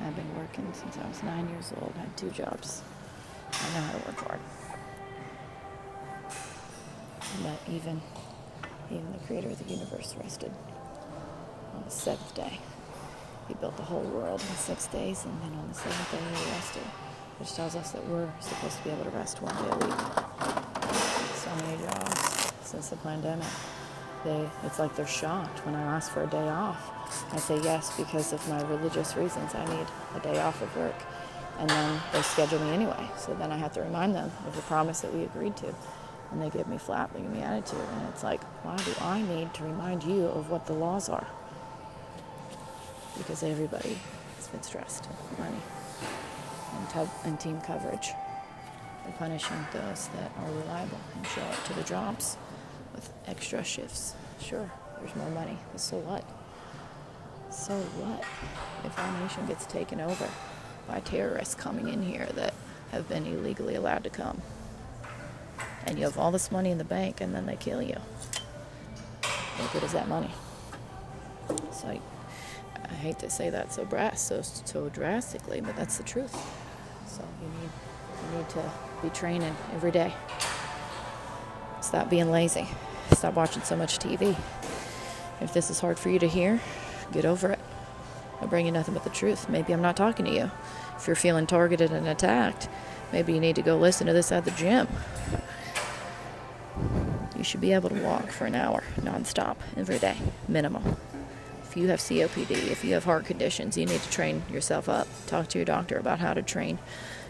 I've been working since I was nine years old. I had two jobs. I know how to work hard. But even, even the creator of the universe rested on the seventh day. He built the whole world in six days, and then on the seventh day he rested, which tells us that we're supposed to be able to rest one day a week. So many jobs since the pandemic. They, it's like they're shocked when I ask for a day off. I say yes because of my religious reasons. I need a day off of work. And then they schedule me anyway. So then I have to remind them of the promise that we agreed to. And they give me flat, they give me attitude. And it's like, why do I need to remind you of what the laws are? Because everybody has been stressed with money and, and team coverage. They're punishing those that are reliable and show up to the jobs with extra shifts. Sure, there's more money, but so what? So what if our nation gets taken over by terrorists coming in here that have been illegally allowed to come? And you have all this money in the bank and then they kill you. What good is that money? So I, I hate to say that so brass, so so drastically, but that's the truth. So you need you need to be training every day. Stop being lazy. Stop watching so much TV. If this is hard for you to hear, get over it. I'll bring you nothing but the truth. Maybe I'm not talking to you. If you're feeling targeted and attacked, maybe you need to go listen to this at the gym. You should be able to walk for an hour nonstop every day, minimum. If you have COPD, if you have heart conditions, you need to train yourself up. Talk to your doctor about how to train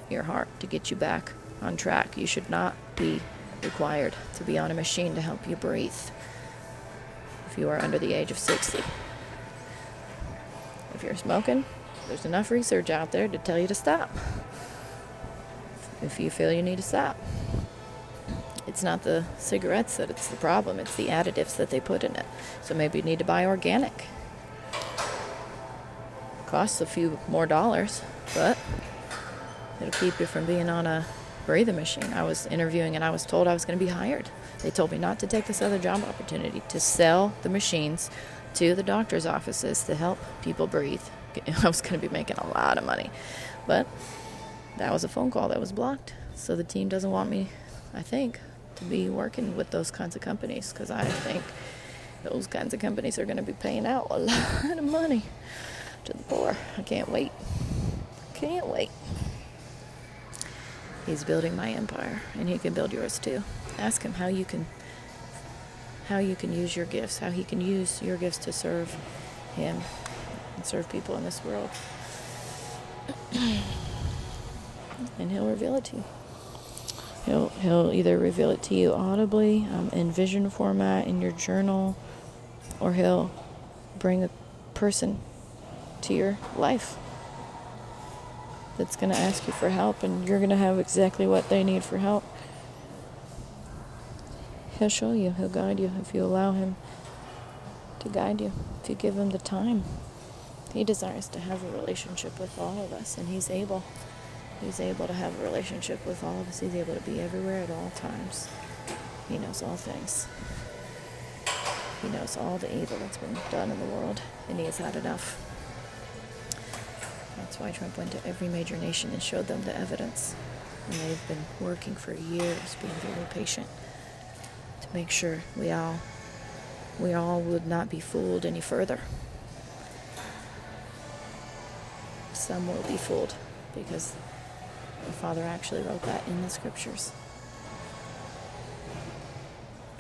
your heart to get you back on track. You should not be required to be on a machine to help you breathe if you are under the age of 60. If you're smoking, there's enough research out there to tell you to stop. If you feel you need to stop, it's not the cigarettes that it's the problem, it's the additives that they put in it. So maybe you need to buy organic. Costs a few more dollars, but it'll keep you from being on a breathing machine. I was interviewing and I was told I was going to be hired. They told me not to take this other job opportunity, to sell the machines to the doctor's offices to help people breathe. *laughs* I was going to be making a lot of money. But that was a phone call that was blocked. So the team doesn't want me, I think, to be working with those kinds of companies because I think those kinds of companies are going to be paying out a *laughs* lot of money to the poor. I can't wait. Can't wait. He's building my empire, and he can build yours too. Ask him how you can how you can use your gifts, how he can use your gifts to serve him and serve people in this world. *clears throat* and he'll reveal it to you. He'll he'll either reveal it to you audibly, um, in vision format, in your journal, or he'll bring a person to your life that's going to ask you for help, and you're going to have exactly what they need for help. He'll show you, He'll guide you if you allow Him to guide you, if you give Him the time. He desires to have a relationship with all of us, and He's able. He's able to have a relationship with all of us. He's able to be everywhere at all times. He knows all things. He knows all the evil that's been done in the world, and He has had enough. That's why Trump went to every major nation and showed them the evidence. And they've been working for years, being very patient to make sure we all we all would not be fooled any further. Some will be fooled because the Father actually wrote that in the scriptures.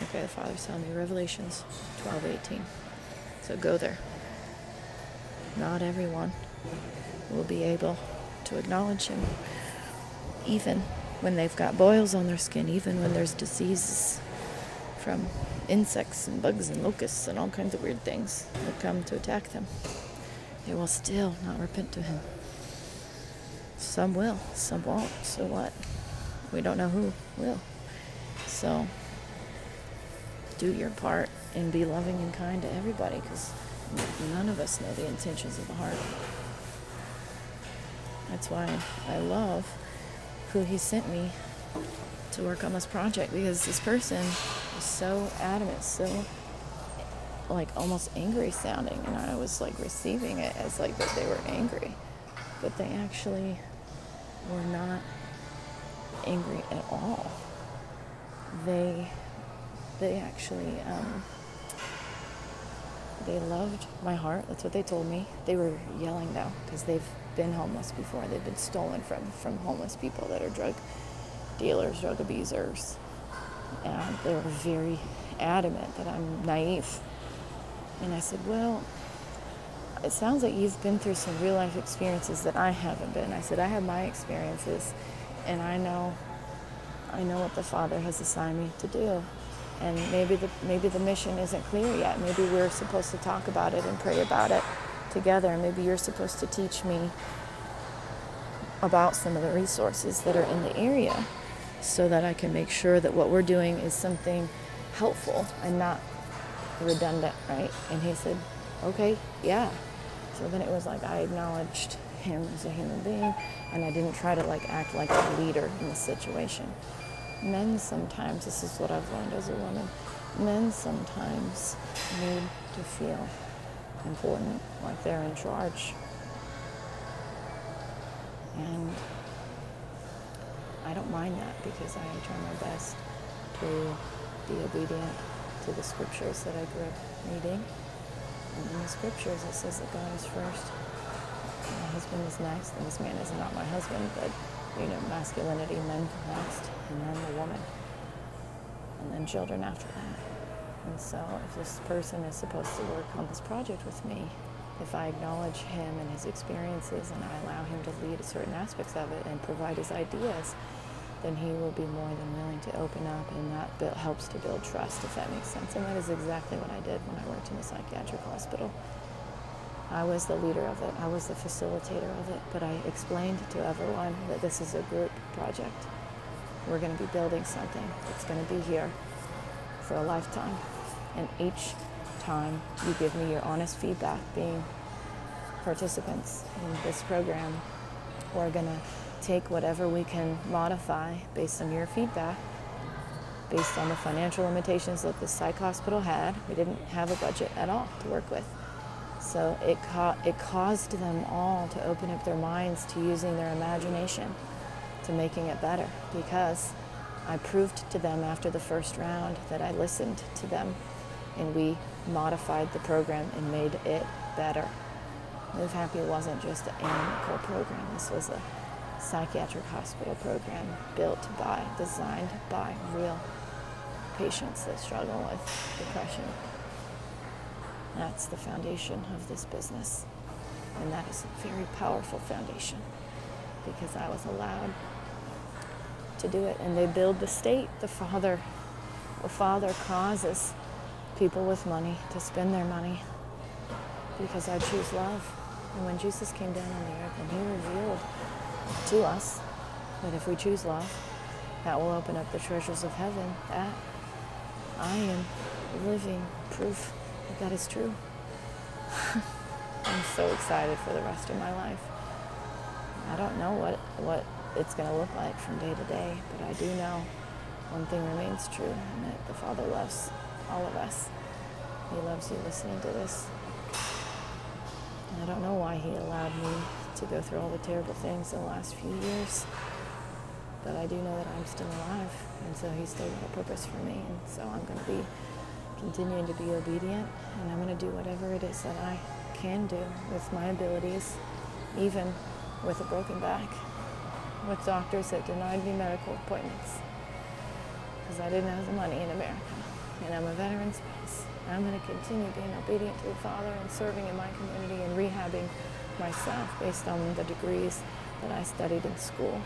Okay, the Father's telling me Revelations 12:18. So go there. Not everyone will be able to acknowledge Him, even when they've got boils on their skin, even when there's diseases from insects and bugs and locusts and all kinds of weird things that come to attack them. They will still not repent to Him. Some will, some won't. So what? We don't know who will. So do your part and be loving and kind to everybody because none of us know the intentions of the heart. That's why I love who he sent me to work on this project because this person is so adamant, so like almost angry sounding, and I was like receiving it as like that they were angry, but they actually were not angry at all. They they actually um, they loved my heart. That's what they told me. They were yelling though because they've been homeless before. They've been stolen from from homeless people that are drug dealers, drug abusers, and they were very adamant that I'm naive. And I said, well, it sounds like you've been through some real life experiences that I haven't been. I said, I have my experiences, and I know, I know what the Father has assigned me to do and maybe the maybe the mission isn't clear yet. Maybe we're supposed to talk about it and pray about it together. Maybe you're supposed to teach me about some of the resources that are in the area so that I can make sure that what we're doing is something helpful and not redundant, right? And he said, "Okay, yeah." So then it was like I acknowledged him as a human being and I didn't try to like act like a leader in the situation men sometimes, this is what I've learned as a woman, men sometimes need to feel important, like they're in charge. And I don't mind that because I try my best to be obedient to the scriptures that I grew up reading. And in the scriptures it says that God is first, my husband is next, and this man is not my husband, but you know, masculinity, men next, and then the woman, and then children after that. And so, if this person is supposed to work on this project with me, if I acknowledge him and his experiences and I allow him to lead certain aspects of it and provide his ideas, then he will be more than willing to open up, and that helps to build trust, if that makes sense. And that is exactly what I did when I worked in the psychiatric hospital. I was the leader of it, I was the facilitator of it, but I explained to everyone that this is a group project. We're going to be building something that's going to be here for a lifetime. And each time you give me your honest feedback, being participants in this program, we're going to take whatever we can modify based on your feedback, based on the financial limitations that the psych hospital had. We didn't have a budget at all to work with. So it, ca- it caused them all to open up their minds to using their imagination, to making it better, because I proved to them after the first round that I listened to them and we modified the program and made it better. Move Happy wasn't just an medical program, this was a psychiatric hospital program built by, designed by real patients that struggle with depression, that's the foundation of this business. And that is a very powerful foundation because I was allowed to do it. And they build the state. The Father, the Father causes people with money to spend their money because I choose love. And when Jesus came down on the earth and he revealed to us that if we choose love, that will open up the treasures of heaven, that I am living proof that that is true. *laughs* I'm so excited for the rest of my life. I don't know what, what it's going to look like from day to day, but I do know one thing remains true, and that the Father loves all of us. He loves you listening to this. And I don't know why He allowed me to go through all the terrible things in the last few years, but I do know that I'm still alive, and so He's still got a purpose for me, and so I'm going to be continuing to be obedient, and I'm going to do whatever it is that I can do with my abilities, even with a broken back, with doctors that denied me medical appointments because I didn't have the money in America. And I'm a veteran spouse. I'm going to continue being obedient to the Father and serving in my community and rehabbing myself based on the degrees that I studied in school.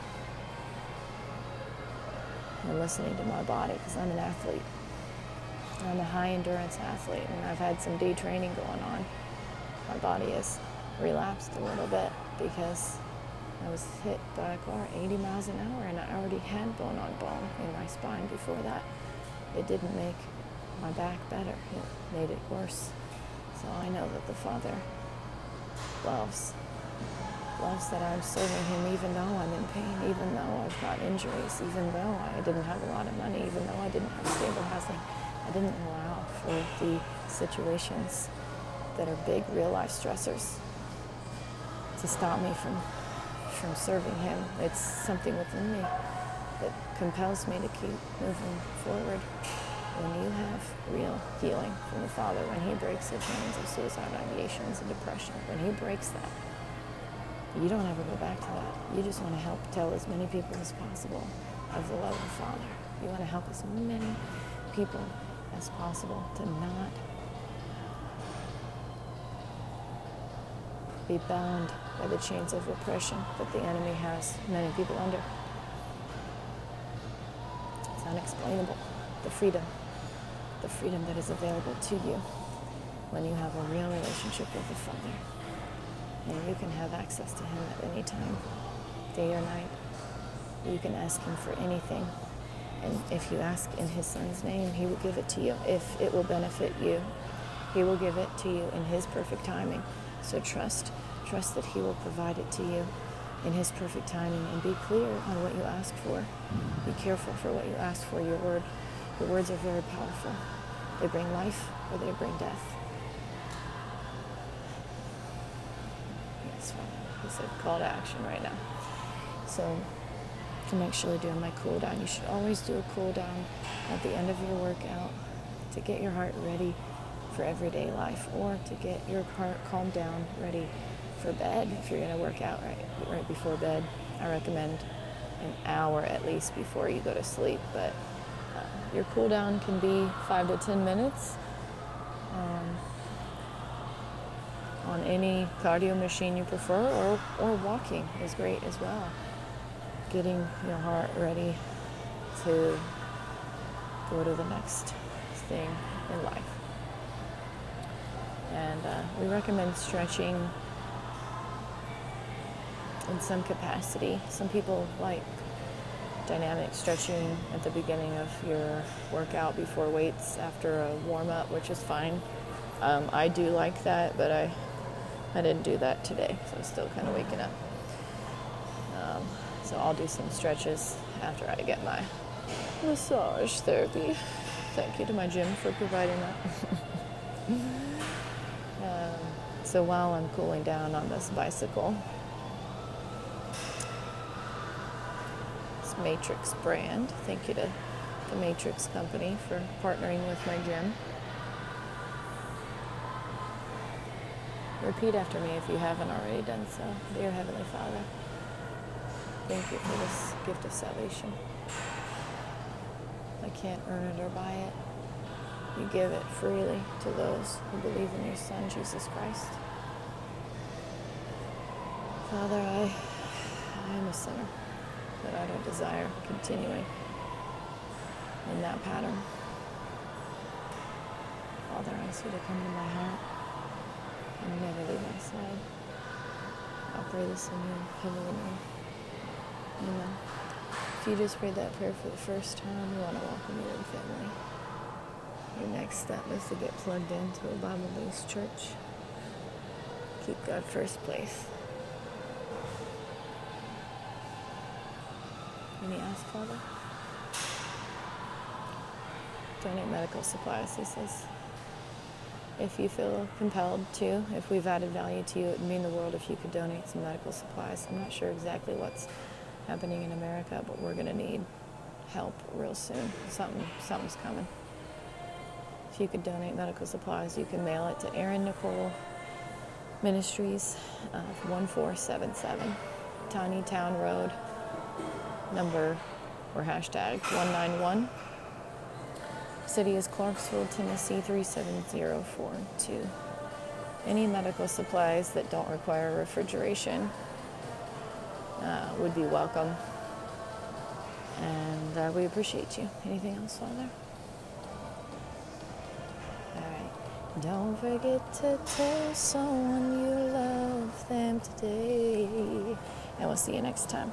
And listening to my body because I'm an athlete. I'm a high endurance athlete and I've had some day detraining going on. My body has relapsed a little bit because I was hit by a car 80 miles an hour, and I already had bone on bone in my spine before that. It didn't make my back better, it made it worse. So I know that the Father loves loves that I'm serving him even though I'm in pain, even though I've got injuries, even though I didn't have a lot of money, even though I didn't have stable housing. I didn't allow for the situations that are big real life stressors to stop me from from serving him. It's something within me that compels me to keep moving forward. When you have real healing from the Father, when He breaks the chains of suicide ideations and depression, when He breaks that, you don't ever go back to that. You just want to help tell as many people as possible of the love of the Father. You want to help as many people as possible to not be bound by the chains of oppression that the enemy has many people under. It's unexplainable. The freedom, the freedom that is available to you when you have a real relationship with the Father. And you can have access to Him at any time, day or night. You can ask Him for anything. And if you ask in His Son's name, He will give it to you. If it will benefit you, He will give it to you in His perfect timing. So trust Trust that He will provide it to you in His perfect timing and be clear on what you ask for. Be careful for what you ask for. Your word, your words are very powerful. They bring life or they bring death. Yes, he said call to action right now. So I'm actually doing my cool down. You should always do a cool down at the end of your workout to get your heart ready for everyday life or to get your heart calmed down, ready for bed, if you're going to work out right, right before bed, I recommend an hour at least before you go to sleep. But your cool down can be five to ten minutes um, on any cardio machine you prefer, or, or walking is great as well. Getting your heart ready to go to the next thing in life. And uh, we recommend stretching in some capacity. Some people like dynamic stretching at the beginning of your workout before weights after a warm up, which is fine. Um, I do like that, but I I didn't do that today, so I'm still kind of waking up. Um, so I'll do some stretches after I get my massage therapy. Thank you to my gym for providing that. *laughs* um, so while I'm cooling down on this bicycle, Matrix brand. Thank you to the Matrix company for partnering with my gym. Repeat after me if you haven't already done so. Dear Heavenly Father, thank you for this gift of salvation. I can't earn it or buy it. You give it freely to those who believe in your Son, Jesus Christ. Father, I, I am a sinner that I don't desire continuing in that pattern. Father, I ask you to come to my heart and never leave my side. I'll pray this in your heavenly name. Amen. If you just prayed that prayer for the first time, we want to welcome you to the family. Your next step is to get plugged into a Bible-based church. Keep God first place. Any ask, Father? Donate medical supplies, he says. If you feel compelled to, if we've added value to you, it would mean the world if you could donate some medical supplies. I'm not sure exactly what's happening in America, but we're going to need help real soon. Something, something's coming. If you could donate medical supplies, you can mail it to Erin Nicole Ministries, uh, 1477 Tiny Town Road, number or hashtag 191. City is Clarksville, Tennessee 37042. Any medical supplies that don't require refrigeration uh, would be welcome. And uh, we appreciate you. Anything else, Father? Alright. Don't forget to tell someone you love them today. and we'll see you next time.